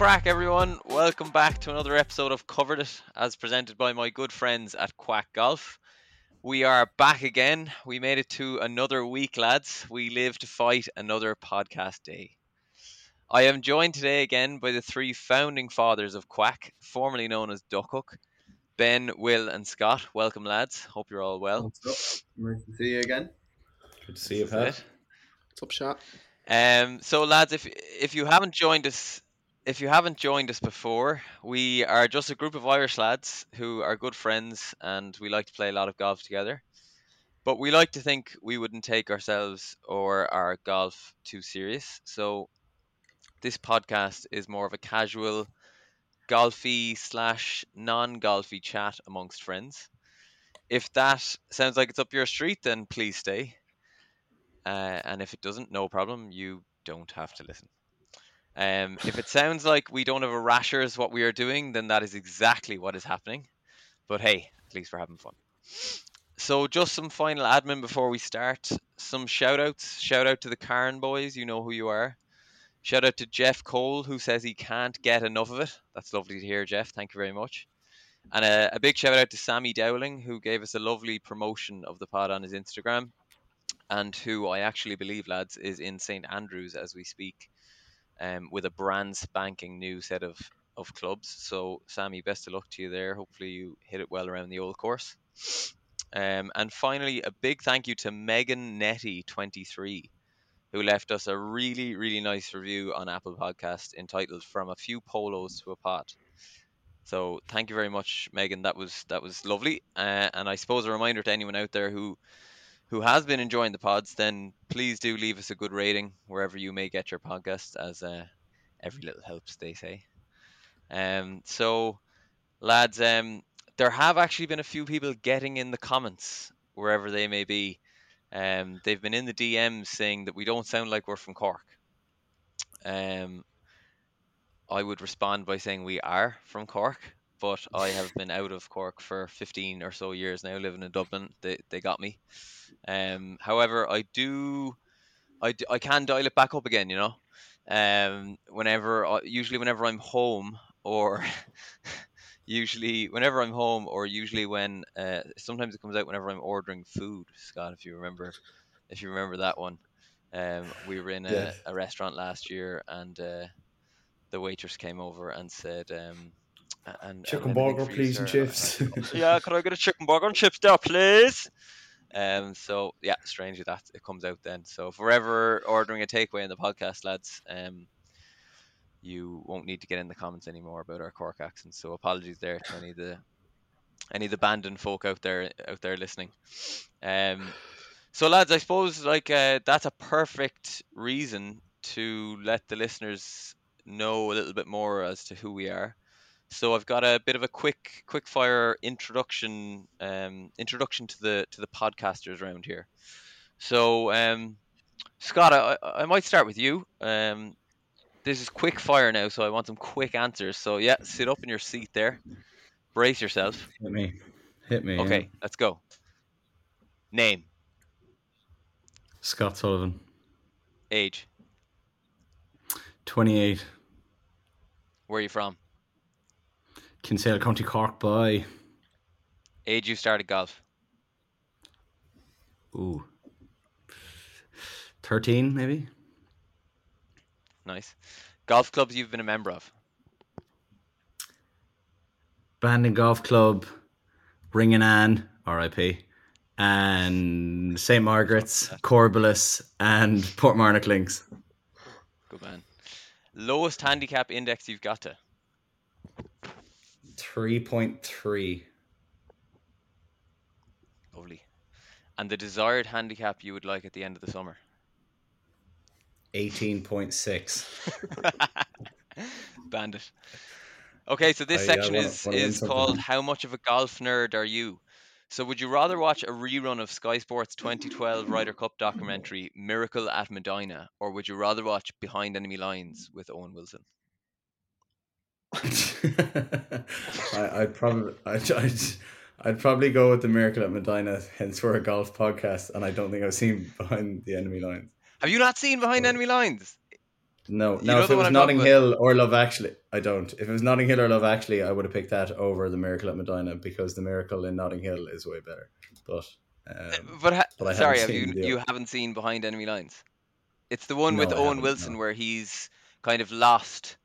What is the crack, everyone? Welcome back to another episode of Covered It, as presented by my good friends at Quack Golf. We are back again. We made it to another week, lads. We live to fight another podcast day. I am joined today again by the three founding fathers of Quack, formerly known as Duckhook. Ben, Will, and Scott. Welcome, lads. Hope you're all well. What's up? Nice to see you again. Good to see you, That's Pat. What's up, shot? Um, so lads, if if you haven't joined us, if you haven't joined us before, we are just a group of Irish lads who are good friends, and we like to play a lot of golf together. But we like to think we wouldn't take ourselves or our golf too serious. So this podcast is more of a casual, golfy slash non-golfy chat amongst friends. If that sounds like it's up your street, then please stay. Uh, and if it doesn't, no problem. You don't have to listen. Um, if it sounds like we don't have a rasher as what we are doing, then that is exactly what is happening. But hey, at least we're having fun. So just some final admin before we start. Some shout outs. Shout out to the Cairn boys, you know who you are. Shout out to Jeff Cole, who says he can't get enough of it. That's lovely to hear, Jeff. Thank you very much. And a, a big shout out to Sammy Dowling, who gave us a lovely promotion of the pod on his Instagram and who I actually believe, lads, is in St Andrews as we speak, um, with a brand spanking new set of of clubs. So, Sammy, best of luck to you there. Hopefully, you hit it well around the old course. Um, and finally, a big thank you to Megan Netty twenty three, who left us a really really nice review on Apple Podcast entitled "From a Few Polos to a Pot." So, thank you very much, Megan. That was that was lovely. Uh, and I suppose a reminder to anyone out there who who has been enjoying the pods, then please do leave us a good rating wherever you may get your podcast, as uh, every little helps, they say. Um, so, lads, um, there have actually been a few people getting in the comments wherever they may be. Um, they've been in the DMs saying that we don't sound like we're from Cork. Um, I would respond by saying we are from Cork, but I have been out of Cork for 15 or so years now, living in Dublin. They, they got me. Um, however, I do, I I can dial it back up again. You know, um, whenever usually whenever I'm home or usually whenever I'm home or usually when uh, sometimes it comes out whenever I'm ordering food. Scott, if you remember, if you remember that one, um, we were in a, Yeah. a restaurant last year and uh, the waitress came over and said. Um, "A- and, and Chicken anything burger, please, and sir?" And I chips. yeah, could I get a chicken burger and chips there, please? Um, so yeah, strangely that it comes out then. So if we're ever ordering a takeaway in the podcast, lads, um, you won't need to get in the comments anymore about our Cork accents. So apologies there to any of the any of the Bandon folk out there out there listening. Um, so lads, I suppose like uh, that's a perfect reason to let the listeners know a little bit more as to who we are. So I've got a bit of a quick quick fire introduction um, introduction to the to the podcasters around here. So um, Scott, I, I might start with you. Um, this is quick fire now, so I want some quick answers. So yeah, sit up in your seat there, brace yourself. Hit me. Hit me. Okay, let's go. Name, Scott Sullivan, age, 28, where are you from? Kinsale County Cork by. Age you started golf. Ooh. 13, maybe? Nice. Golf clubs you've been a member of. Bandon Golf Club, Ringenane, RIP, and St. Margaret's, Corballis, and Portmarnock Links. Good man. Lowest handicap index you've got to. 3.3. Lovely. And the desired handicap you would like at the end of the summer. 18.6. Bandit. Okay, so this I, uh, section wanna- is wanna is called "How much of a golf nerd are you?" So, would you rather watch a rerun of Sky Sports 2012 Ryder Cup documentary "Miracle at Medina," or would you rather watch Behind Enemy Lines with Owen Wilson? I, I'd probably I'd, I'd, I'd probably go with the miracle at Medina. Hence, we're a golf podcast, and I don't think I've seen behind the enemy lines. Have you not seen Behind. Enemy Lines? No, You no. If it was Notting Hill or Love Actually, I don't. If it was Notting Hill or Love Actually, I would have picked that over the Miracle at Medina because the Miracle in Notting Hill is way better. But um, But, ha- but sorry, haven't you the- you haven't seen Behind Enemy Lines? It's the one No, with I Owen Wilson no. where he's kind of lost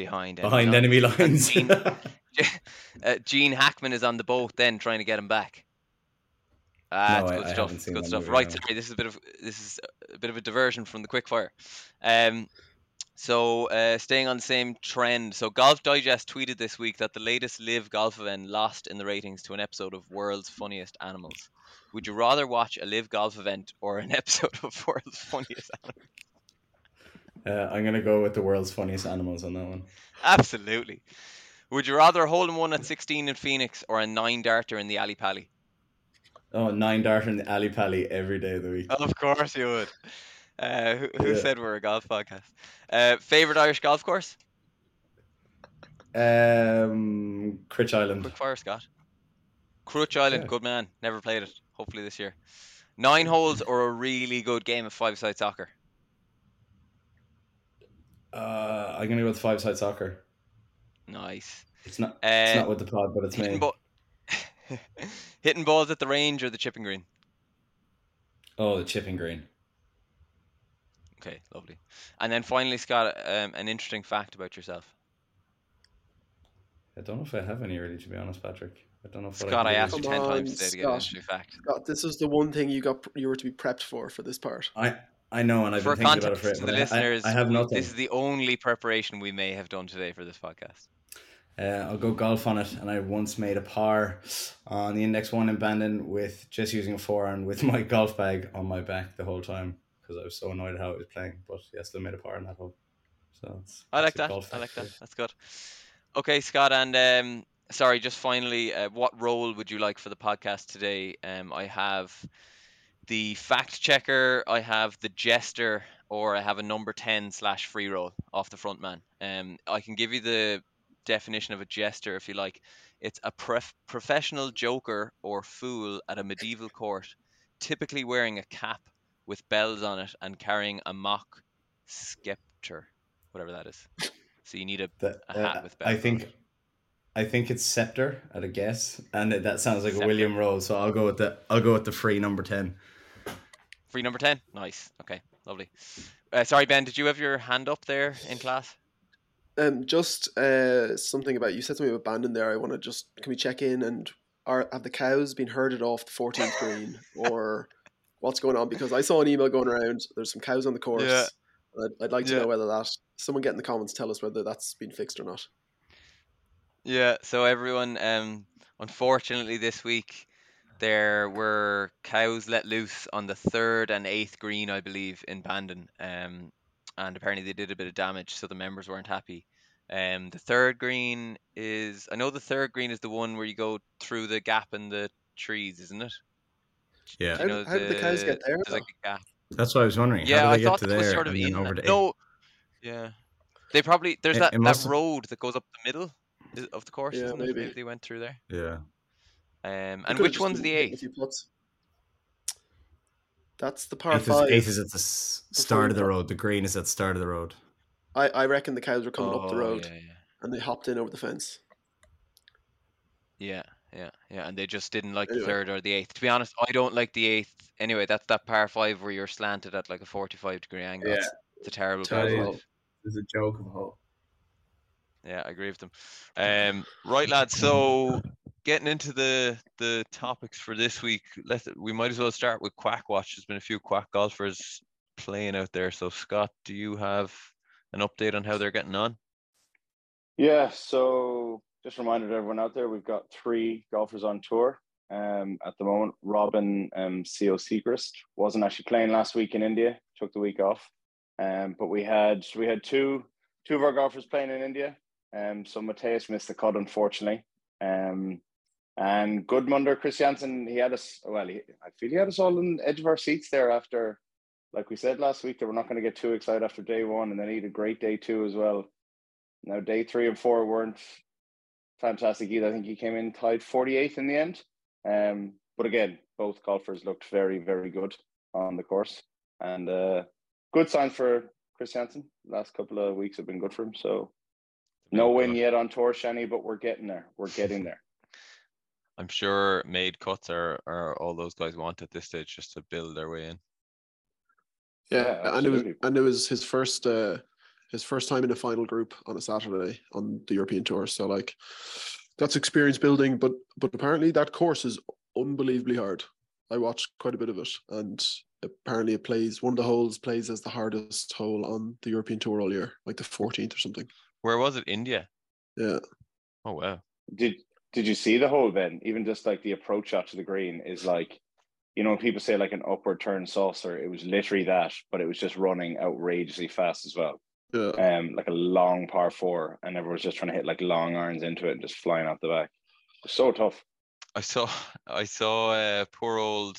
behind enemy behind lines. enemy lines. Gene, uh, Gene Hackman is on the boat then trying to get him back. Ah, No, it's good I stuff. good stuff. Right, sorry, this is a bit of this is a bit of a diversion from the quickfire. Um, so uh, staying on the same trend, so Golf Digest tweeted this week that the latest LIV golf event lost in the ratings to an episode of World's Funniest Animals. Would you rather watch a LIV golf event or an episode of World's Funniest Animals? Uh, I'm gonna go with the world's funniest animals on that one. Absolutely. Would you rather in one at 16 in Phoenix or a nine darter in the Ally Pally? Oh, nine dart in the Ally Pally every day of the week. Of course you would. Uh, who who Yeah. said we're a golf podcast? Uh, favorite Irish golf course? Um, Critch Island. Quick fire, Scott. Crutch Island, Yeah. good man. Never played it. Hopefully this year. Nine holes or a really good game of five-side soccer? Uh, I'm gonna go with five side soccer. Nice. It's not. Uh, It's not with the pod, but it's hitting, me. ball- hitting balls at the range or the chipping green? Oh, the chipping green. Okay, lovely. And then finally, Scott, um, an interesting fact about yourself. I don't know if I have any really, to be honest, Patrick. I don't know if what Scott, I can asked you ten Come times on, today to get an interesting fact. Scott, this is the one thing you got you were to be prepped for for this part. I I know, and I've for been thinking about it for to the I- I- listeners, I, have nothing. this is the only preparation we may have done today for this podcast. Uh, I'll go golf on it, and I once made a par on the index one in Bandon with just using a forehand with my golf bag on my back the whole time because I was so annoyed at how it was playing. But yeah, still made a par on that hole. So it's, I like that. I like that. That's good. Okay, Scott, and um, sorry, just finally, uh, what role would you like for the podcast today? Um, I have the fact checker, I have the jester, or I have a number ten slash free roll off the front man. Um, I can give you the definition of a jester if you like. It's a professional joker or fool at a medieval court, typically wearing a cap with bells on it and carrying a mock scepter, whatever that is. So you need a That, a hat uh, with bells I on think it. I think it's Scepter at a guess, and that sounds like Scepter. a William Rose. So I'll go with the I'll go with the free number ten. Free number ten. Nice. Okay, lovely. Uh, sorry, Ben, did you have your hand up there in class? Um, just uh, something about you said something about Bandon there. I want to just can we check in and are have the cows been herded off the 14th green or what's going on? Because I saw an email going around. There's some cows on the course. Yeah. I'd, I'd like to Yeah. know whether that someone get in the comments tell us whether that's been fixed or not. Yeah. So everyone, um, unfortunately, this week there were cows let loose on the third and eighth green, I believe, in Bandon. Um, and apparently they did a bit of damage, so the members weren't happy. Um, the third green is I know the third green is the one where you go through the gap in the trees, isn't it? Yeah, Do you How- know how did the cows get there, like a gap. that's what I was wondering. Yeah, How I they thought get to that was there sort of and then in over to No, yeah. They probably there's It- that, it that road that goes up the middle of the course, Yeah, isn't it? maybe. Maybe they went through there. Yeah. Um, and which one's the hitting a eighth? few. That's the par Eighth is, five. eighth is at the start of the road. The green is at the start of the road. I, I reckon the cows were coming up the Oh, road Yeah, yeah, and they hopped in over the fence. yeah, yeah, yeah. And they just didn't like the third or the eighth. To be honest, I don't like the eighth. Anyway, that's that par five where you're slanted at like a forty-five degree angle. Yeah. It's, it's a terrible Terrible. par five. It's a joke of a hole. Yeah, I agree with them. Um, right, lads. So getting into the the topics for this week, let's we might as well start with Quack Watch. There's been a few Quack golfers playing out there. So Scott, do you have an update on how they're getting on? Yeah, so just reminded everyone out there, we've got three golfers on tour um, at the moment. Robin um, Sciot-Siegrist wasn't actually playing last week in India, took the week off. Um, but we had we had two two of our golfers playing in India. Um, so Mateus missed the cut, unfortunately. Um, and Gudmundur Kristjansson, he had us. Well, he, I feel he had us all on edge of our seats there after, like we said last week, that we're not going to get too excited after day one, and then he had a great day two as well. Now, day three and four weren't fantastic either. I think he came in tied 48th in the end. Um, but again, both golfers looked very, very good on the course. And uh, good signs for Kristjansson. Last couple of weeks have been good for him. So no win yet on tour, Shani, but we're getting there. We're getting there. I'm sure made cuts are, are all those guys want at this stage just to build their way in. Yeah, Yeah, and it was and it was his first uh his first time in a final group on a Saturday on the European tour. So like that's experience building, but but apparently that course is unbelievably hard. I watched quite a bit of it and apparently it plays one of the holes plays as the hardest hole on the European tour all year, like the 14th or something. Where was it? India. Yeah. Oh wow. Did did you see the hole, Ben? Even just like the approach shot to the green is like, you know, when people say like an upward turn saucer, it was literally that, but it was just running outrageously fast as well. Yeah. Um, like a long par four, and everyone was just trying to hit like long irons into it and just flying off the back. It's so tough. I saw I saw uh, poor old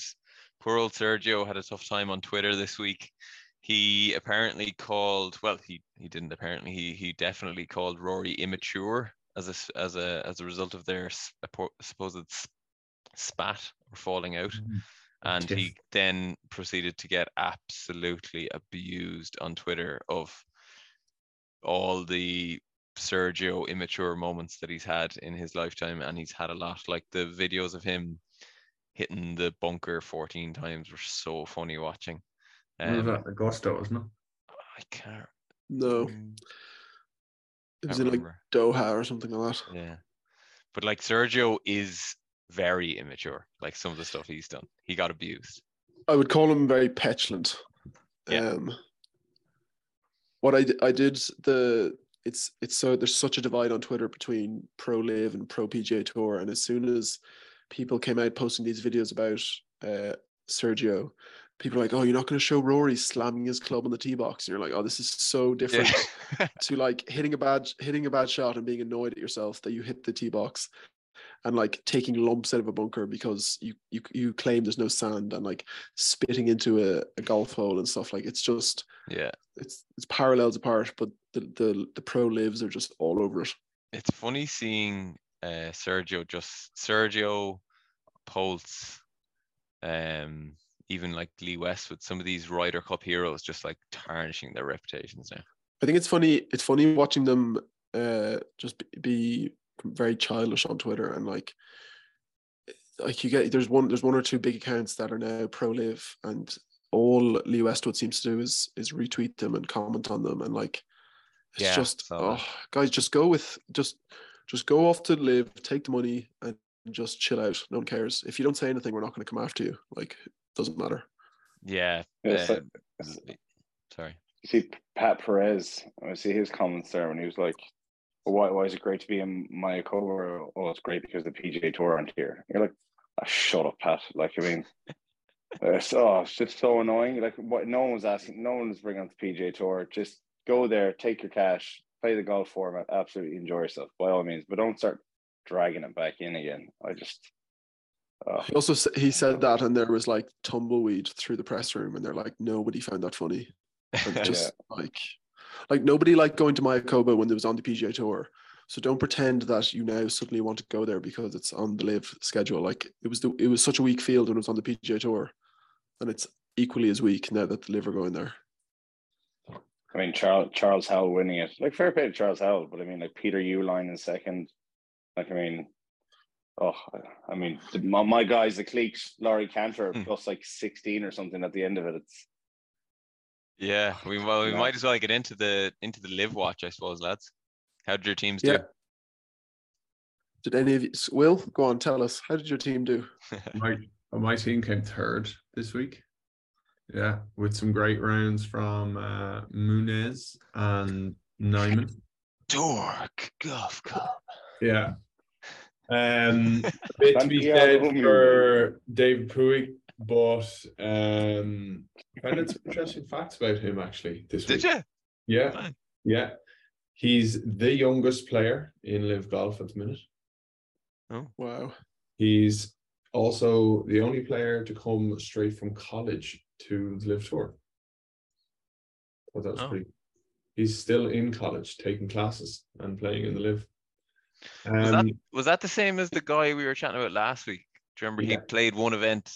poor old Sergio had a tough time on Twitter this week. He apparently called well he he didn't apparently he he definitely called Rory immature as a as a as a result of their supposed spat or falling out mm-hmm. and he then proceeded to get absolutely abused on Twitter of all the Sergio immature moments that he's had in his lifetime, and he's had a lot. Like the videos of him hitting the bunker 14 times were so funny watching. What was Um, that? Augusta, wasn't it? I can't. No, mm, it was in like remember. Doha or something like that. Yeah, but like Sergio is very immature. Like some of the stuff he's done, he got abused. I would call him very petulant. Yeah. Um, what I did the it's it's so there's such a divide on Twitter between pro LIV and pro PGA Tour, and as soon as people came out posting these videos about uh, Sergio, people are like, "Oh, you're not going to show Rory slamming his club on the tee box," and you're like, "Oh, this is so different." Yeah. to like hitting a bad hitting a bad shot and being annoyed at yourself that you hit the tee box and like taking lumps out of a bunker because you you you claim there's no sand and like spitting into a, a golf hole and stuff like it's just yeah. it's it's parallels apart but the the, the pro lives are just all over it it's funny seeing uh, Sergio just Sergio Pulse, um, even like Lee West with some of these Ryder Cup heroes just like tarnishing their reputations now. i think it's funny it's funny watching them uh just be- very childish on twitter and like like you get there's one there's one or two big accounts that are now pro LIV and all Lee Westwood seems to do is is retweet them and comment on them and like it's Yeah, just oh guys just go with just just go off to LIV take the money and just chill out. No one cares. If you don't say anything we're not going to come after you. Like doesn't matter Yeah. Yeah, so- um, sorry. You see Pat Perez, I see his comments there when he was like, why, why is it great to be in Mayakoba? Oh, it's great because the PGA Tour aren't here. You're like, oh, shut up, Pat. Like, I mean, it's, oh, it's just so annoying. Like, what? No one was asking, no one was bringing up the PGA Tour. Just go there, take your cash, play the golf format, absolutely enjoy yourself by all means, but don't start dragging it back in again. I just, he also he said that and there was like tumbleweed through the press room and they're like nobody found that funny and just like like nobody liked going to Mayakoba when it was on the PGA Tour. So don't pretend that you now suddenly want to go there because it's on the LIV schedule. Like it was the, it was such a weak field when it was on the PGA Tour, and it's equally as weak now that the LIV are going there. I mean, Charles Charles Howell winning it. Like fair play to Charles Howell, but I mean, like Peter Uihlein in second. Like I mean, oh, I mean, the, my, my guys, the Cleeks, Laurie Canter, Hmm. plus like sixteen or something at the end of it. It's Yeah. We well we No. might as well get into the into the LIV watch, I suppose, lads. How did your teams do? Yeah. Did any of you, Will, go on, tell us, how did your team do? My my team came third this week. Yeah, with some great rounds from uh, Muñoz and Niemann. Dork Golf Cup. Yeah. Um, a bit to be Yeah, said for David Puig, but um, I found some interesting facts about him actually this Did week. you? Yeah, Fine. yeah. He's the youngest player in LIV Golf at the minute. Oh wow. He's also the only player to come straight from college to the LIV Tour. Thought that was Oh. pretty. He's still in college, taking classes and playing in the LIV. Was that Um, was that the same as the guy we were chatting about last week? Do you remember he played one event?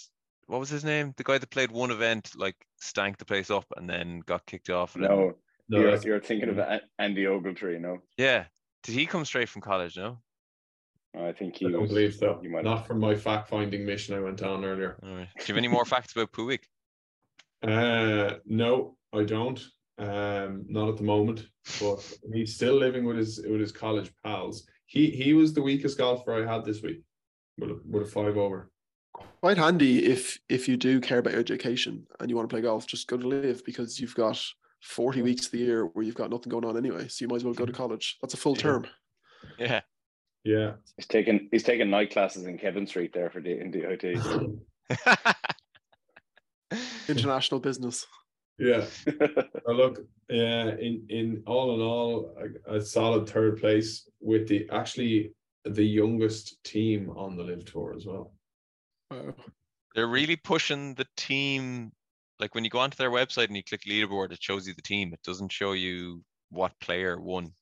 What was his name? The guy that played one event, like stank the place up and then got kicked off. And no, No, you're, that's- you're thinking of A- Andy Ogletree, no? Yeah. Did he come straight from college? No. I think he I don't was. believe so. You might Not from my fact finding mission I went on earlier. All right. Do you have any more facts about Puig? Uh, no, I don't. Um, not at the moment. But he's still living with his with his college pals. He he was the weakest golfer I had this week. With a, with a five over. Quite handy if if you do care about your education and you want to play golf, just go to LIV because you've got 40 weeks of the year where you've got nothing going on anyway. So you might as well go to college. That's a full Yeah. term. Yeah. Yeah. He's taking he's taking night classes in Kevin Street there for the in DIT. International business. Yeah. Uh, look, yeah, in in all in all, a, a solid third place with the actually the youngest team on the LIV tour as well. Wow. They're really pushing the team. Like when you go onto their website and you click leaderboard, it shows you the team. It doesn't show you what player won.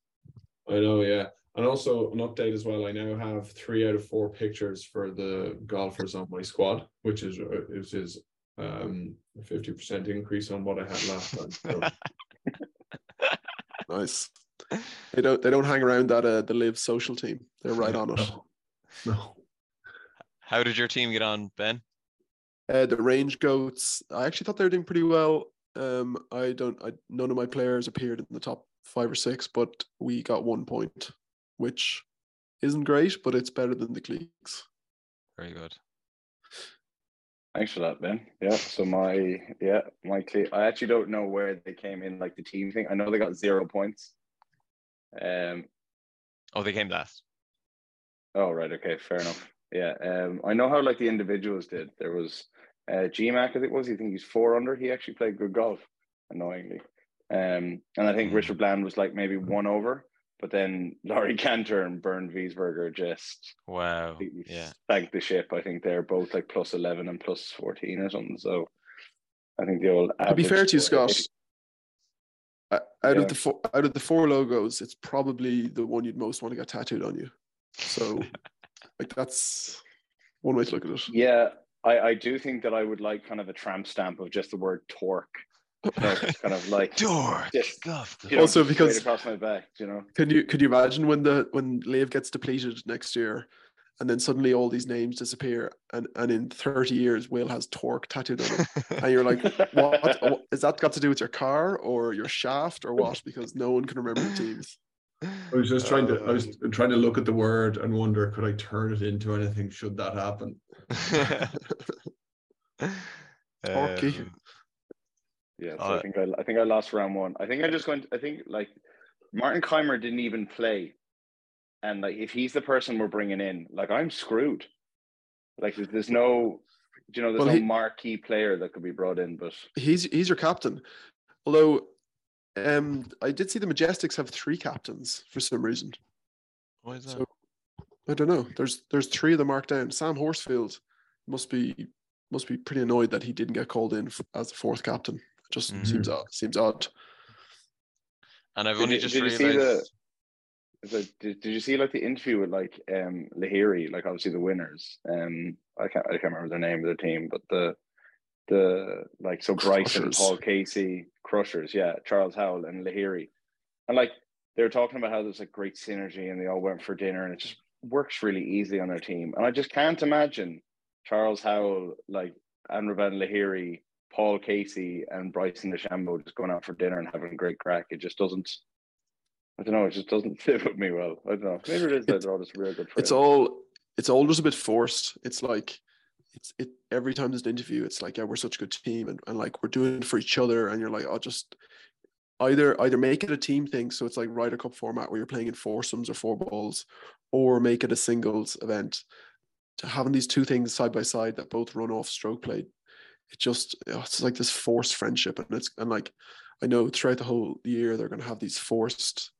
I know, yeah. And also an update as well. I now have three out of four pictures for the golfers on my squad, which is uh, which is um a fifty percent increase on what I had last time. So, Nice. They don't they don't hang around that uh, the LIV social team. They're right on it. no, no. How did your team get on, Ben? Uh, the range goats. I actually thought they were doing pretty well. Um, I don't. I, none of my players appeared in the top five or six, but we got one point, which isn't great, but it's better than the Cleeks. Very good. Thanks for that, Ben. Yeah. So my yeah, my cle- I actually don't know where they came in, like the team thing. I know they got zero points. Um. Oh, they came last. Oh right. Okay. Fair enough. Yeah. Um. I know how like the individuals did. There was uh GMAC. I think it was. He think he's four under. He actually played good golf. Annoyingly. Um. And I think Mm. Richard Bland was like maybe one over. But then Laurie Canter and Bernd Wiesberger just Wow. completely Yeah. sank the ship. I think they're both like plus eleven and plus fourteen or something. So I think the old. To be fair to you, Scott, out Yeah. of the four, out of the four logos, it's probably the one you'd most want to get tattooed on you. So, like that's one way to look at it. Yeah, I, I do think that I would like kind of a tramp stamp of just the word torque. You kind of like Door. Just- Golf. you know, Also straight because- across my back, you know. Can you could you imagine when the when Lave gets depleted next year, and then suddenly all these names disappear, and and in thirty years Will has torque tattooed on him, and you're like, what what- is that got to do with your car or your shaft or what? Because no one can remember the teams. I was just trying to I was Uh, trying to look at the word and wonder could I turn it into anything should that happen? Torquey. Um, Yeah, so Uh, I think I, I think I lost round one. I think I just went. I think like Martin Kaymer didn't even play, and like if he's the person we're bringing in, like I'm screwed. Like there's, there's no, you know, there's Well, no he- marquee player that could be brought in. But He's he's your captain, although. Um, I did see the Majestics have three captains for some reason. Why is that? So I don't know. There's there's three of them marked down. Sam Horsfield must be must be pretty annoyed that he didn't get called in f- as the fourth captain. It just Mhm. seems odd. Seems odd. and I've Did only you- just did you see realized. So did, did you see like the interview with like um Lahiri, like obviously the winners? Um I can't I can't remember their name of their team, but the the like so Bryson, Crushers. Paul Casey, Crushers, yeah, Charles Howell and Lahiri. And like they were talking about how there's like great synergy and they all went for dinner and it just works really easily on their team. And I just can't imagine Charles Howell, like Anirban Lahiri, Paul Casey, and Bryson DeChambeau just going out for dinner and having a great crack. It just doesn't I don't know. It just doesn't fit with me well. I don't know. Maybe it is that they're all just real good friends. It's all it's all just a bit forced. It's like it's it every time there's an interview, it's like, yeah, we're such a good team and, and like we're doing it for each other. And you're like, I'll just either either make it a team thing, so it's like Ryder Cup format where you're playing in foursomes or four balls, or make it a singles event. To having these two things side by side that both run off stroke play, it just it's like this forced friendship, and it's and like I know throughout the whole year they're going to have these forced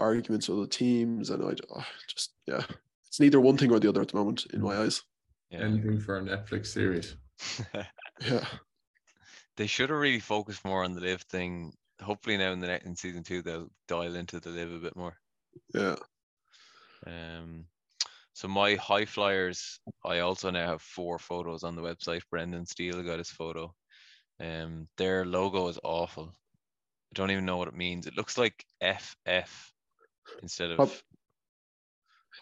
arguments with the teams, and I oh, just yeah, it's neither one thing or the other at the moment in my eyes. Yeah. Anything for a Netflix series. Yeah, they should have really focused more on the LIV thing. Hopefully now in the next in season two they'll dial into the LIV a bit more. yeah. Um, so my high flyers, I also now have four photos on the website. Brendan Steele got his photo. Um, their logo is awful. I don't even know what it means. It looks like FF instead of Prob-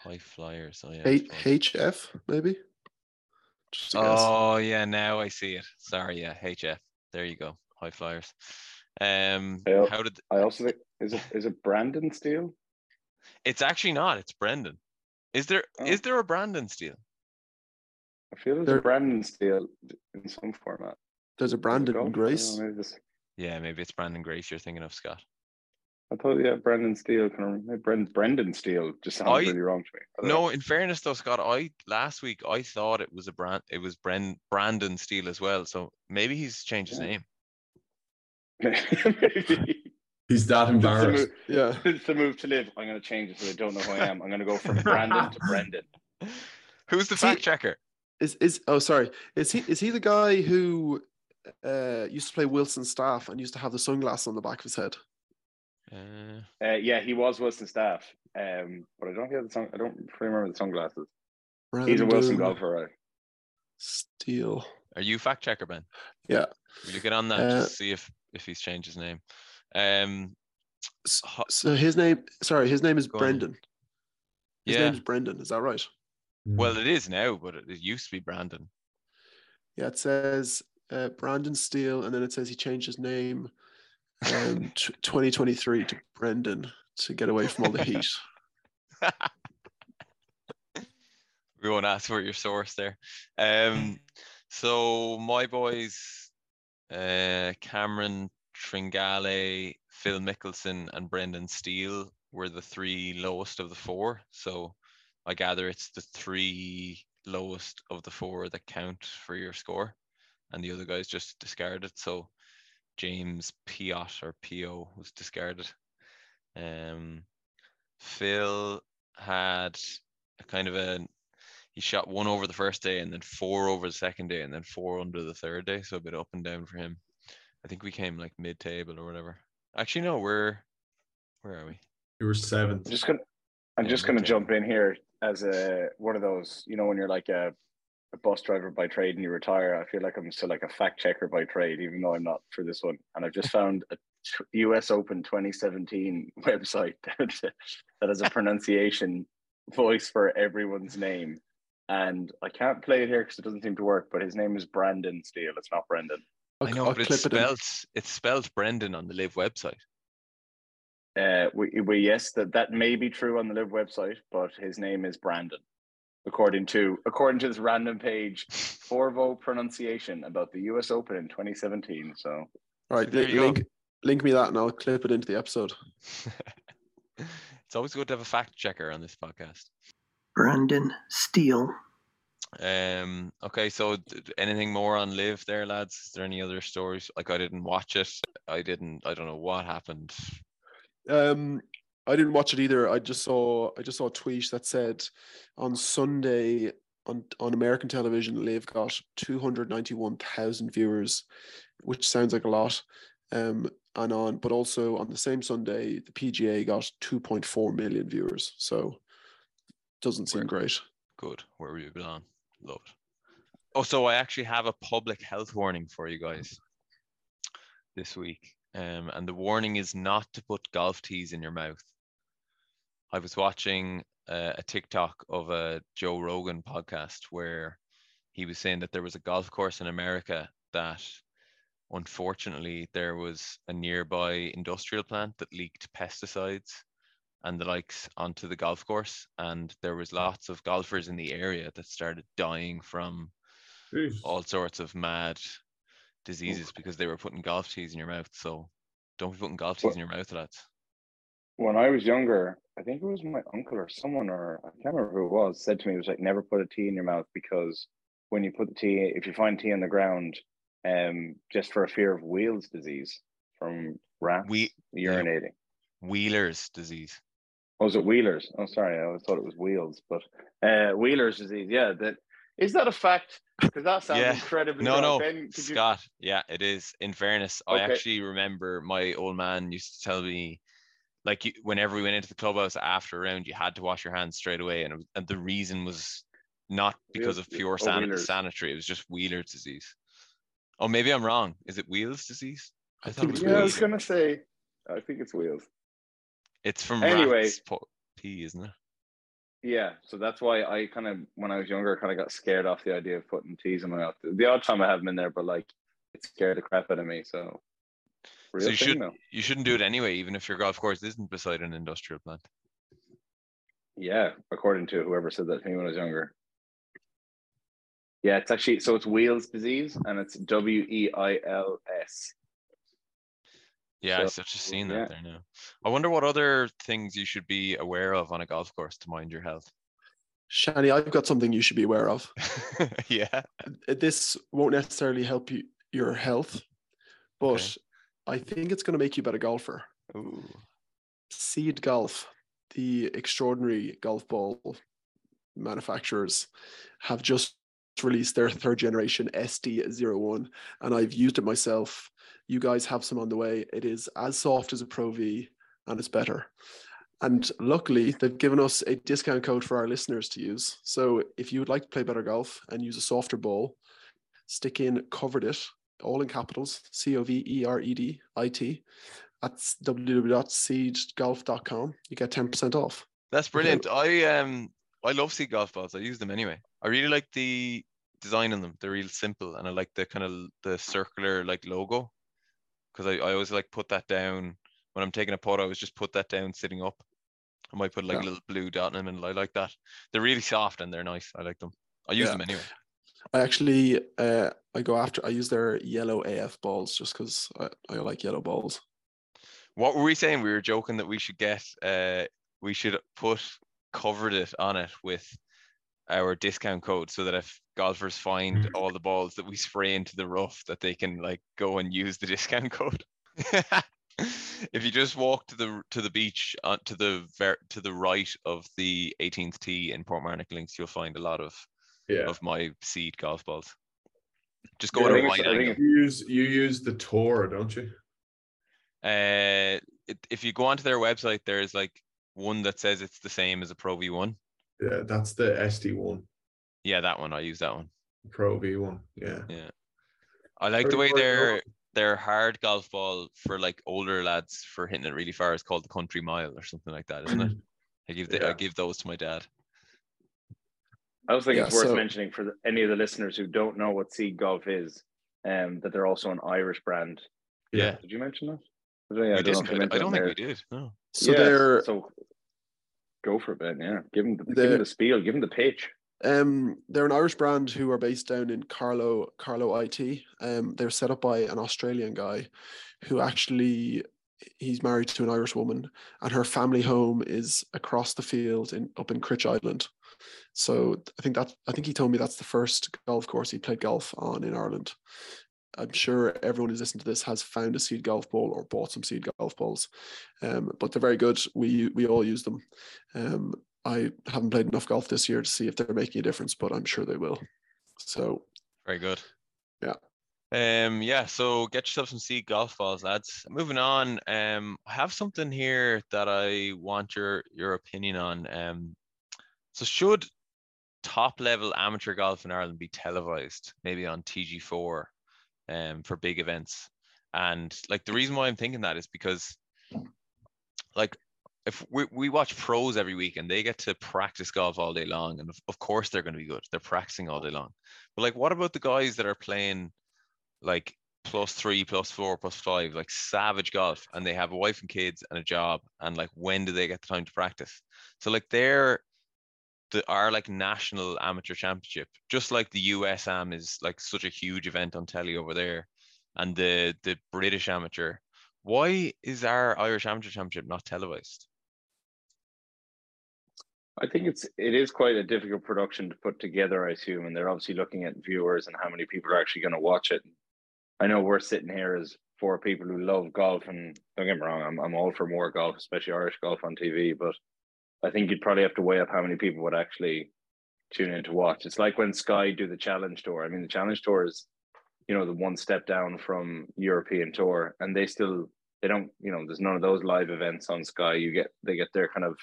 high flyers. So yeah. I H- HF maybe. Just. Oh yeah, now I see it. Sorry, yeah, HF. There you go, high flyers. Um, Yeah. how did I also think is it is it Brandon Steele? it's actually not? It's Brendan. Is there oh. is Oh. there a Brandon Steele? I feel there's There- a Brandon Steele in some format. There's a Brandon golf? I don't Grace. know, maybe Yeah, maybe it's Brandon Grace you're thinking of, Scott. I thought yeah, Brendan Steele. Kind of maybe Brendan Brendan Steele just sounds I- really wrong to me. I don't know. No, in fairness though, Scott, I last week I thought it was a brand it was Bren, Brandon Steele as well. So maybe he's changed his Yeah. name. maybe. He's that It's the embarrassed. move- Yeah. It's the move to LIV. I'm going to change it so they don't know who I am. I'm going to go from Brandon to Brendan. Who's the See- fact checker? Is is oh sorry. Is he is he the guy who uh used to play Wilson staff and used to have the sunglasses on the back of his head? Uh, Uh, yeah, he was Wilson staff, um, but I don't have the song. I don't remember the sunglasses. He's a Wilson golfer, right? Steele. are you fact checker, Ben? Yeah. Will you get on that Uh, just to see if if he's changed his name? Um, S- Ho- So his name sorry, his name is Go on. Brendan. His yeah. name is Brendan, is that right? Well, it is now, but it, it used to be Brandon. Yeah, it says uh, Brandon Steele, and then it says he changed his name um, t- 2023 to Brendan to get away from all the heat. we won't ask for your source there. Um, so my boys, uh, Cameron Tringale, Phil Mickelson, and Brendan Steele were the three lowest of the four. So I gather it's the three lowest of the four that count for your score, and the other guys just discarded. So James Piot or Pio was discarded. Um, Phil had a kind of a he shot one over the first day and then four over the second day and then four under the third day, so a bit up and down for him. I think we came like mid table or whatever. Actually, no, we're where are we? You were seventh. I'm just gonna, I'm Yeah, just gonna okay. jump in here as a one of those. You know, when you're like a, a bus driver by trade and you retire, I feel like I'm still like a fact checker by trade, even though I'm not for this one. And I've just found a U.S. Open 2017 website that, that has a pronunciation voice for everyone's name. And I can't play it here because it doesn't seem to work. But his name is Brandon Steele. It's not Brendan. I'll, I know, I'll but it's clip it in. spelled it's spelled Brendan on the LIV website. Uh, we, we yes, that that may be true on the LIV website, but his name is Brandon, according to according to this random page, Forvo pronunciation about the U.S. Open in 2017. So All right, there li- you go. link, link me that and I'll clip it into the episode. it's always good to have a fact checker on this podcast. Brandon Steele. Um. Okay. So, anything more on LIV there, lads? Is there any other stories? Like I didn't watch it. I didn't. I don't know what happened. Um, I didn't watch it either. I just saw I just saw a tweet that said on Sunday on on American television, LIV got two hundred ninety one thousand viewers, which sounds like a lot. Um, and on but also on the same Sunday, the PGA got two point four million viewers. So doesn't seem great. Good. Where we belong. Love it. Oh, so I actually have a public health warning for you guys this week. Um, and the warning is not to put golf tees in your mouth. I was watching uh, a TikTok of a Joe Rogan podcast where he was saying that there was a golf course in America that unfortunately there was a nearby industrial plant that leaked pesticides and the likes onto the golf course and there was lots of golfers in the area that started dying from Jeez. all sorts of mad diseases because they were putting golf tees in your mouth so don't be putting golf tees in your mouth lads. When I was younger, I think it was my uncle or someone, or I can't remember who it was, said to me, it was like, never put a tea in your mouth because when you put the tea, if you find tea on the ground, um, just for a fear of Wheels disease from rats We- urinating. wheeler's disease Oh, was it Wheelers? Oh, sorry, I always thought it was Wheels, but uh, Wheelers disease. Yeah, that is that a fact? Because that sounds Yeah. incredibly. no wrong. no Ben, could you- scott yeah it is in fairness i actually remember my old man used to tell me like you, whenever we went into the clubhouse after a round you had to wash your hands straight away and, was, and the reason was not because of pure oh, san- sanitary it was just wheeler's disease oh maybe i'm wrong is it wheels disease i thought it was Yeah, I was gonna say I think it's wheels. It's from Anyway. Rats P, isn't it? Yeah, so that's why I kind of, when I was younger, kind of got scared off the idea of putting T's in my mouth. The odd time I have them in there, but like it scared the crap out of me. So, real so you should though. you shouldn't do it anyway, even if your golf course isn't beside an industrial plant. Yeah, according to whoever said that to me when I was younger. Yeah, it's actually so it's Weil's disease and it's W E I L S. Yeah, I've So, just seen that there now. I wonder what other things you should be aware of on a golf course to mind your health. Shani, I've got something you should be aware of. yeah. Uh, This won't necessarily help you your health, but Okay. I think it's going to make you a better golfer. Ooh. Seed Golf, the extraordinary golf ball manufacturers, have just released their third generation SD01, and I've used it myself. You guys have some on the way. It is as soft as a Pro V, and it's better. And luckily, they've given us a discount code for our listeners to use. So if you would like to play better golf and use a softer ball, stick in covered it, all in capitals, C O V E R E D I T. That's www.seedgolf.com. You get 10% off. That's brilliant. I um I love seed golf balls. I use them anyway. I really like the design on them. They're real simple and I like the kind of the circular like logo. Cause I, I always like put that down when I'm taking a pot. I always just put that down sitting up. I might put like a little blue dot in them and I like that. They're really soft and they're nice. I like them. I use Yeah. them anyway. I actually uh, I go after I use their yellow AF balls just because I, I like yellow balls. What were we saying? We were joking that we should get uh we should put covered it on it with our discount code so that if golfers find Mhm. all the balls that we spray into the rough that they can like go and use the discount code. if you just walk to the to the beach uh, to the ver- to the right of the 18th tee in Portmarnock links you'll find a lot of Yeah. of my seed golf balls. Just go Yeah, a right it's- I think angle. You use you use the tour, don't you? Uh, it, if you go onto their website, there's like one that says it's the same as a Pro V1. Yeah, that's the SD one, Yeah, that one. I use that one. Pro V one. Yeah. Yeah. I like the Very way good. their their hard golf ball for like older lads for hitting it really far is called the Country Mile or something like that, isn't it? I give the, I give those to my dad. I also think Yeah, it's worth so- mentioning for the, any of the listeners who don't know what Seed Golf is, um, that they're also an Irish brand. Yeah, Did you mention that? I don't, yeah, I don't didn't. if you I, I don't think we did. No. So Yeah, they're so go for it, Ben. Yeah, give them the give They're- them the spiel, give them the pitch. Um, they're an Irish brand who are based down in Carlow Carlow IT. Um, they're set up by an Australian guy, who actually he's married to an Irish woman, and her family home is across the field in up in Critch Island. So I think that I think he told me that's the first golf course he played golf on in Ireland. I'm sure everyone who's listened to this has found a seed golf ball or bought some seed golf balls, um, but they're very good. We we all use them. Um, I haven't played enough golf this year to see if they're making a difference, but I'm sure they will. So Very good. Yeah. Um. Yeah. So get yourself some seed golf balls, lads. Moving on. Um. I have something here that I want your your opinion on. Um. So should top level amateur golf in Ireland be televised, maybe on TG4, um, for big events? And like the reason why I'm thinking that is because, like, if we, we watch pros every week and they get to practice golf all day long, and of, of course they're going to be good. They're practicing all day long. But like, what about the guys that are playing like plus three, plus four, plus five, like savage golf, and they have a wife and kids and a job, and like, when do they get the time to practice? So like, they're the our like national amateur championship, just like the USAM is like such a huge event on telly over there, and the the British amateur. Why is our Irish amateur championship not televised? I think it's it is quite a difficult production to put together, I assume, and they're obviously looking at viewers and how many people are actually going to watch it. I know we're sitting here as four people who love golf, and don't get me wrong, I'm I'm all for more golf, especially Irish golf on TV. But I think you'd probably have to weigh up how many people would actually tune in to watch. It's like when Sky do the Challenge Tour. I mean, the Challenge Tour is, you know, the one step down from European Tour, and they still they don't, you know, there's none of those live events on Sky. You get they get their kind of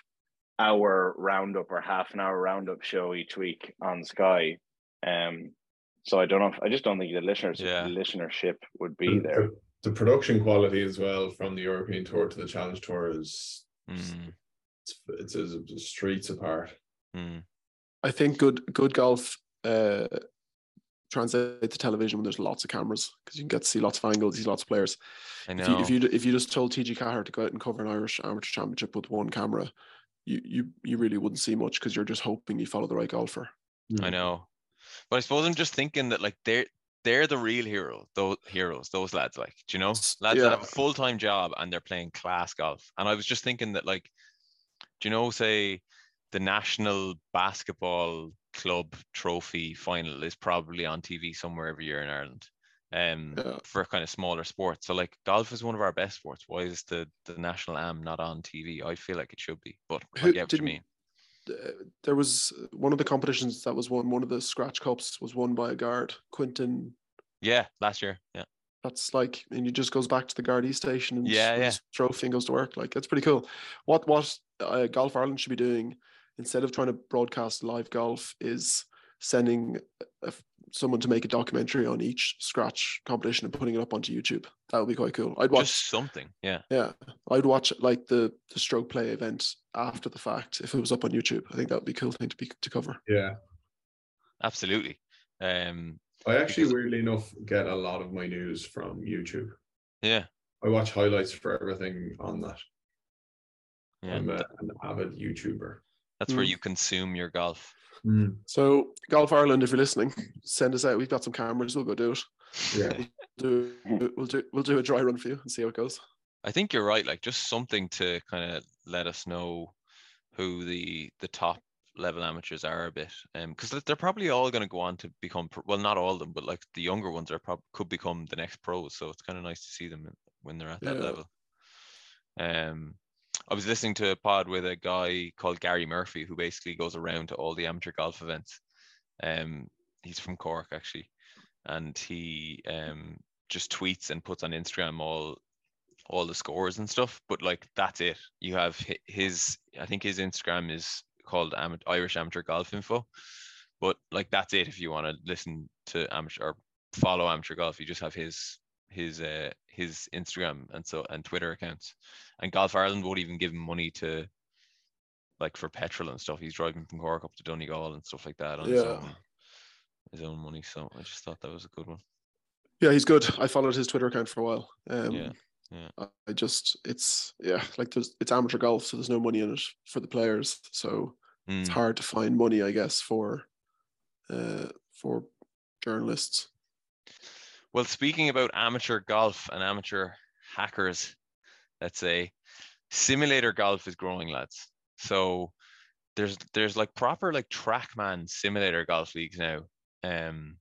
hour roundup or half an hour roundup show each week on Sky. Um, so I don't know. If, I just don't think the listeners Yeah. listenership would be there. The, the production quality as well from the European Tour to the Challenge Tour is Mm, it's it's, it's streets apart. mm. I think good good golf uh, translate to television when there's lots of cameras because you can get to see lots of angles, see lots of players. I If you, know. if you if you just told TG Ceathair to go out and cover an Irish amateur championship with one camera, you you you really wouldn't see much because you're just hoping you follow the right golfer. I know. But I suppose I'm just thinking that like they're they're the real hero, those heroes, those lads, like, do you know? Lads yeah. that have a full time job and they're playing class golf. And I was just thinking that like, do you know, say the national basketball club trophy final is probably on TV somewhere every year in Ireland. Um Yeah. for kind of smaller sports. So like golf is one of our best sports. Why is the the national am not on TV? I feel like it should be, but I Who get what you mean. Uh, there was one of the competitions that was won. One of the scratch cups was won by a guard, Quinton. Yeah, last year. Yeah. That's like, and he just goes back to the Gardaí station and Yeah, yeah. trophy and goes to work. Like that's pretty cool. What what uh, Golf Ireland should be doing instead of trying to broadcast live golf is sending a, someone to make a documentary on each scratch competition and putting it up onto YouTube. That would be quite cool. I'd watch. Just something. Yeah. Yeah, I'd watch like the the stroke play event after the fact if it was up on YouTube. I think that would be a cool thing to be to cover. Yeah. Absolutely. Um, I actually, Because- weirdly enough, get a lot of my news from YouTube. yeah, I watch highlights for everything on that. Yeah. I'm a, an avid YouTuber. That's where Mm. you consume your golf. So Golf Ireland, if you're listening, send us out. We've got some cameras. We'll go do it. Yeah. Do we'll do we'll do a dry run for you and see how it goes. I think you're right. Like just something to kind of let us know who the the top level amateurs are a bit, um, because they're probably all going to go on to become pro- well, not all of them, but like the younger ones are probably could become the next pros. So it's kind of nice to see them when they're at that level. Um, I was listening to a pod with a guy called Gary Murphy who basically goes around to all the amateur golf events. Um, he's from Cork actually, and he um just tweets and puts on Instagram all all the scores and stuff. But like that's it. You have his. I think his Instagram is called Am- Irish Amateur Golf Info. But like that's it. If you want to listen to amateur or follow amateur golf, you just have his his uh his Instagram and so and Twitter accounts. And Golf Ireland won't even give him money to like for petrol and stuff. He's driving from Cork up to Donegal and stuff like that on his own his own money. So I just thought that was a good one. Yeah, he's good. I followed his Twitter account for a while. Um, Yeah, yeah. I- just it's yeah like there's it's amateur golf, so there's no money in it for the players. So it's Mm. hard to find money, I guess, for uh for journalists. Well, speaking about amateur golf and amateur hackers, let's say, simulator golf is growing, lads. So there's there's like proper like TrackMan simulator golf leagues now. Um,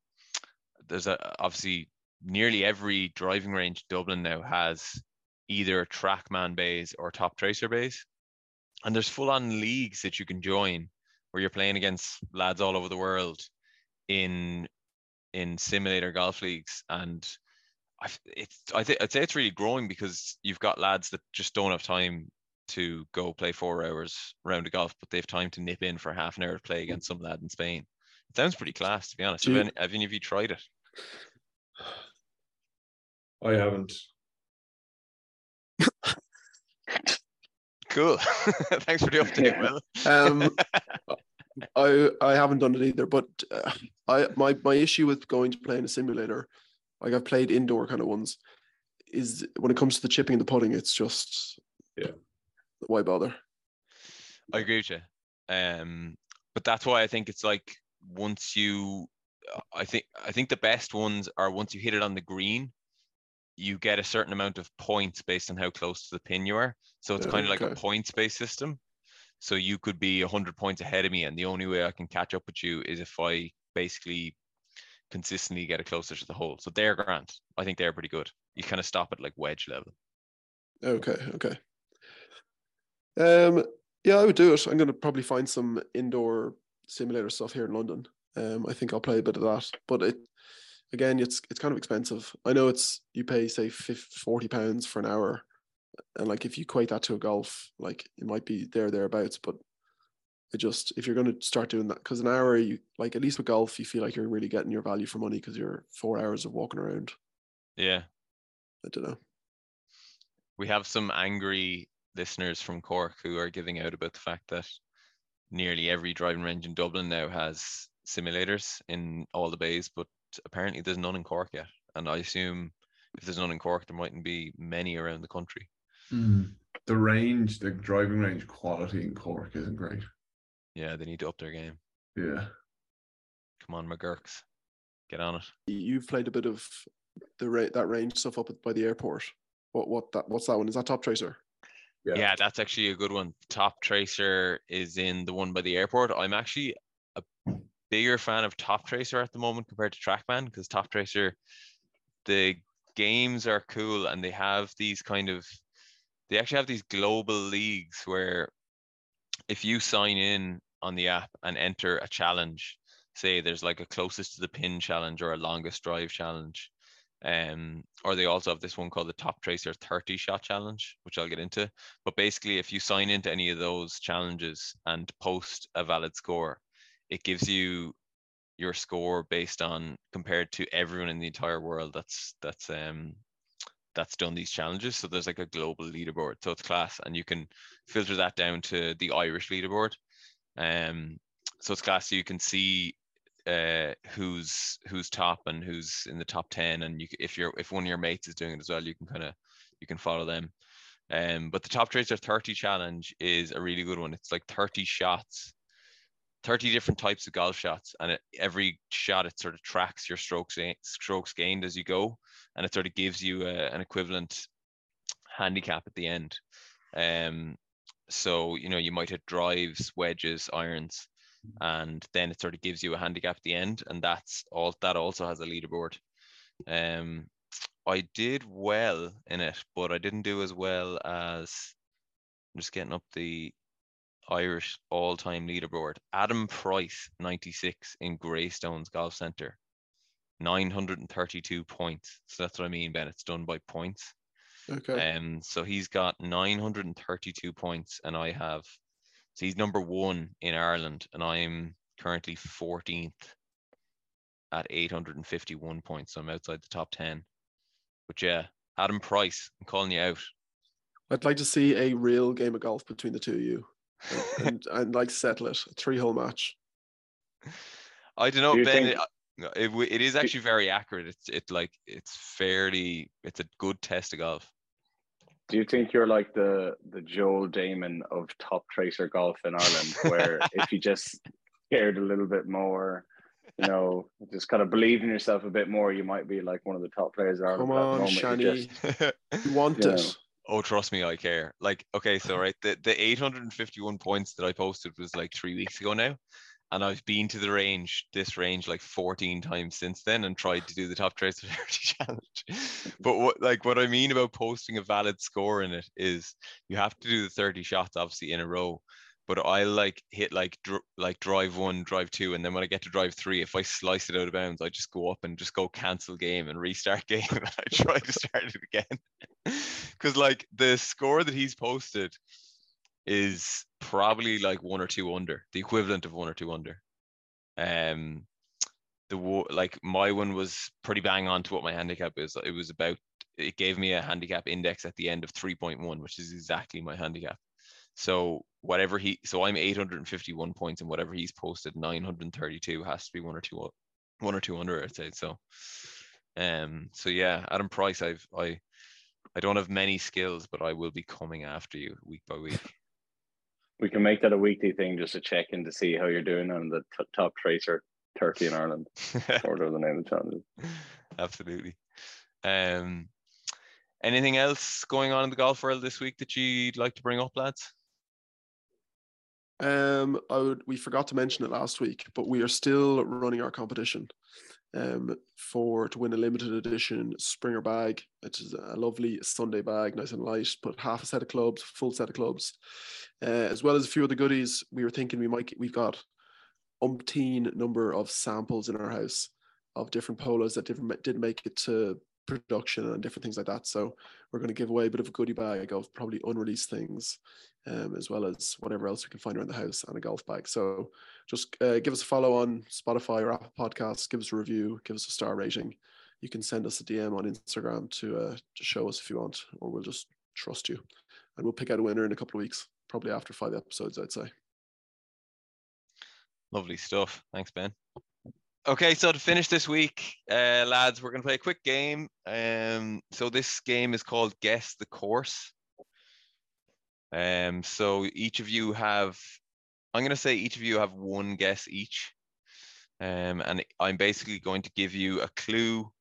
there's a obviously nearly every driving range Dublin now has either TrackMan bays or Top Tracer bays, and there's full on leagues that you can join where you're playing against lads all over the world in in simulator golf leagues and I, it's I think I'd say it's really growing because you've got lads that just don't have time to go play four hours round of golf, but they have time to nip in for half an hour to play against some lad in Spain. It sounds pretty class, to be honest. Have you- any, have any of you tried it? I haven't. Cool. Thanks for the update, Yeah. Will. Um, I I haven't done it either, but uh, I my my issue with going to play in a simulator, like I've played indoor kind of ones, is when it comes to the chipping and the putting, it's just Yeah. why bother? I agree with you. Um, but that's why I think it's like once you, I think I think the best ones are once you hit it on the green, you get a certain amount of points based on how close to the pin you are. So it's Yeah, kind of like a points based system. So you could be hundred points ahead of me, and the only way I can catch up with you is if I basically consistently get it closer to the hole. So they're grand. I think they're pretty good. You kind of stop at like wedge level. Okay, okay. Um, yeah, I would do it. I'm gonna probably find some indoor simulator stuff here in London. Um, I think I'll play a bit of that, but it again, it's it's kind of expensive. I know it's you pay say 50, 40 pounds for an hour, and like if you equate that to a golf, like it might be there thereabouts. But it just if you're gonna start doing that, because an hour, you like at least with golf, you feel like you're really getting your value for money because you're four hours of walking around. Yeah. I don't know. We have some angry listeners from Cork who are giving out about the fact that nearly every driving range in Dublin now has simulators in all the bays, but apparently there's none in Cork yet. And I assume if there's none in Cork, there mightn't be many around the country. Hmm. The range, the driving range quality in Cork isn't great. Yeah, they need to up their game. Yeah. Come on, McGurks. Get on it. You've played a bit of the ra- that range stuff up by the airport. What what that what's that one? Is that Top Tracer? Yeah. that's actually a good one. Top Tracer is in the one by the airport. I'm actually a bigger fan of Top Tracer at the moment compared to Trackman because Top Tracer, the games are cool and they have these kind of, they actually have these global leagues where if you sign in on the app and enter a challenge, say there's like a closest to the pin challenge or a longest drive challenge, um, or they also have this one called the Top Tracer 30 shot challenge, which I'll get into. But basically, if you sign into any of those challenges and post a valid score, it gives you your score based on compared to everyone in the entire world that's that's um that's done these challenges. So there's like a global leaderboard. So it's class, and you can filter that down to the Irish leaderboard. Um, so it's class. So you can see uh who's who's top and who's in the top 10 and you if you're if one of your mates is doing it as well you can kind of you can follow them um but the top tracer 30 challenge is a really good one it's like 30 shots 30 different types of golf shots and it, every shot it sort of tracks your strokes strokes gained as you go and it sort of gives you a, an equivalent handicap at the end. Um so you know you might hit drives wedges irons and then it sort of gives you a handicap at the end and that's all that also has a leaderboard. Um i did well in it but i didn't do as well as i'm just getting up the irish all-time leaderboard adam price 96 in greystones golf center 932 points so that's what i mean ben it's done by points Okay. um, so he's got 932 points, and I have. So he's number one in Ireland, and I'm currently 14th at 851 points. So I'm outside the top 10. But yeah, Adam Price, I'm calling you out. I'd like to see a real game of golf between the two of you, and, and I'd like settle it three hole match. I don't know, Do Ben. think- it, uh, it, it is actually very accurate. It's it like it's fairly. It's a good test of golf. Do you think you're like the the Joel Damon of top tracer golf in Ireland, where if you just cared a little bit more, you know, just kind of believe in yourself a bit more, you might be like one of the top players in Ireland. Come on, moment. You just- You want Yeah. it? Oh, trust me, I care. Like, okay, so right, the, the 851 points that I posted was like three weeks ago now. And I've been to the range, this range, like 14 times since then and tried to do the top tracer 30 challenge. But what like what I mean about posting a valid score in it is you have to do the 30 shots obviously in a row. But I like hit like dr- like drive one, drive two, and then when I get to drive three, if I slice it out of bounds, I just go up and just go cancel game and restart game, and I try to start it again. Because like the score that he's posted is probably like one or two under, the equivalent of one or two under. Um, the like my one was pretty bang on to what my handicap is. It was about it gave me a handicap index at the end of 3.1, which is exactly my handicap. So whatever he, so I'm 851 points, and whatever he's posted, 932 has to be one or two, one or two under. I'd say so. Um. So yeah, Adam Price, I've I, I don't have many skills, but I will be coming after you week by week. we can make that a weekly thing just to check in to see how you're doing on the t- top tracer 30 in Ireland, or whatever the name of the challenge. Absolutely. Um, anything else going on in the golf world this week that you'd like to bring up, lads? Um, I would. We forgot to mention it last week, but we are still running our competition. Um, for to win a limited edition Springer bag. It is a lovely Sunday bag, nice and light. Put half a set of clubs, full set of clubs, uh, as well as a few other goodies. We were thinking we might. We've got umpteen number of samples in our house of different polos that different did make it to production and different things like that. So we're going to give away a bit of a goodie bag of probably unreleased things, um, as well as whatever else we can find around the house and a golf bag. So just uh, give us a follow on Spotify or Apple Podcasts. Give us a review. Give us a star rating. you can send us a DM on Instagram to uh, to show us if you want, or we'll just trust you, and we'll pick out a winner in a couple of weeks, probably after five episodes, I'd say. Lovely stuff. Thanks, Ben. Okay, so to finish this week, uh, lads, we're going to play a quick game. Um, so this game is called Guess the Course. Um, so each of you have, I'm going to say each of you have one guess each. Um, and I'm basically going to give you a clue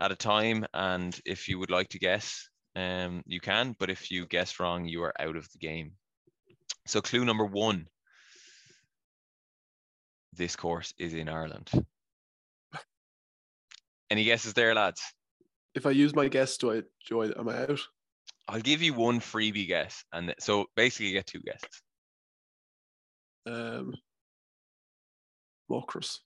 at a time. And if you would like to guess, um, you can. But if you guess wrong, you are out of the game. So clue number one this course is in Ireland. Any guesses there, lads? If I use my guess, do I do I am I out? I'll give you one freebie guess, and th- so basically you get two guesses. Um, Mocris.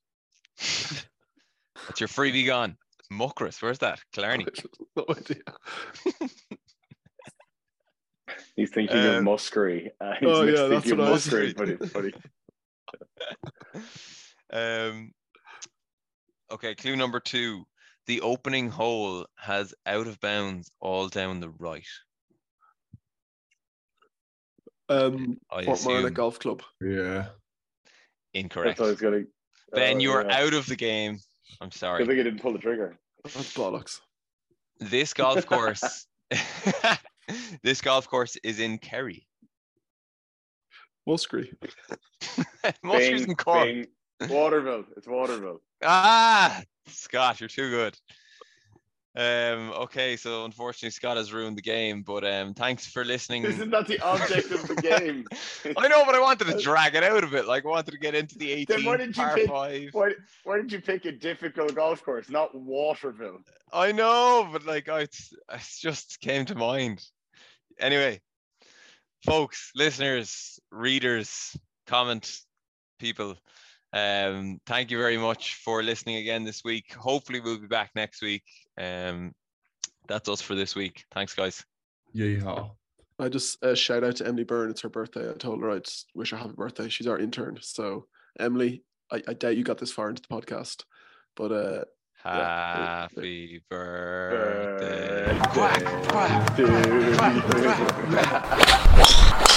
That's your freebie gone. Muckris, where's that? Clarny. no idea. He's thinking Um, of Muskerry. Uh, he's oh, yeah, that's thinking what of I was Muskerry, thinking. but, but he, um, okay, clue number two. The opening hole has out of bounds all down the right. Um, I Portmarnock assume Golf Club. Yeah. incorrect. that's what I was gonna. Ben, oh, you are yeah. out of the game. I'm sorry. I think I didn't pull the trigger. That's bollocks. This golf course, this golf course is in Kerry. Muskerry. Muskerry's in Bing, Cork. Bing. Waterville. It's Waterville. Ah, Scott, you're too good. Um, okay, so unfortunately Scott has ruined the game, but um, thanks for listening. Isn't that the object of the game? I know, but I wanted to drag it out a bit. Like, I wanted to get into the 18 Then why did you pick- five. Why, why did you pick a difficult golf course, not Waterville? I know, but like, I, it just came to mind. Anyway, folks, listeners, readers, comment people, um, thank you very much for listening again this week. Hopefully, we'll be back next week. Um, that's us for this week. Thanks, guys. Yeehaw. I just uh, shout out to Emily Byrne. It's her birthday. I told her I'd wish her happy birthday. She's our intern. So Emily, I, I doubt you got this far into the podcast, but uh, Yeah, Happy birthday. Birthday Quack, quack, quack, quack, quack.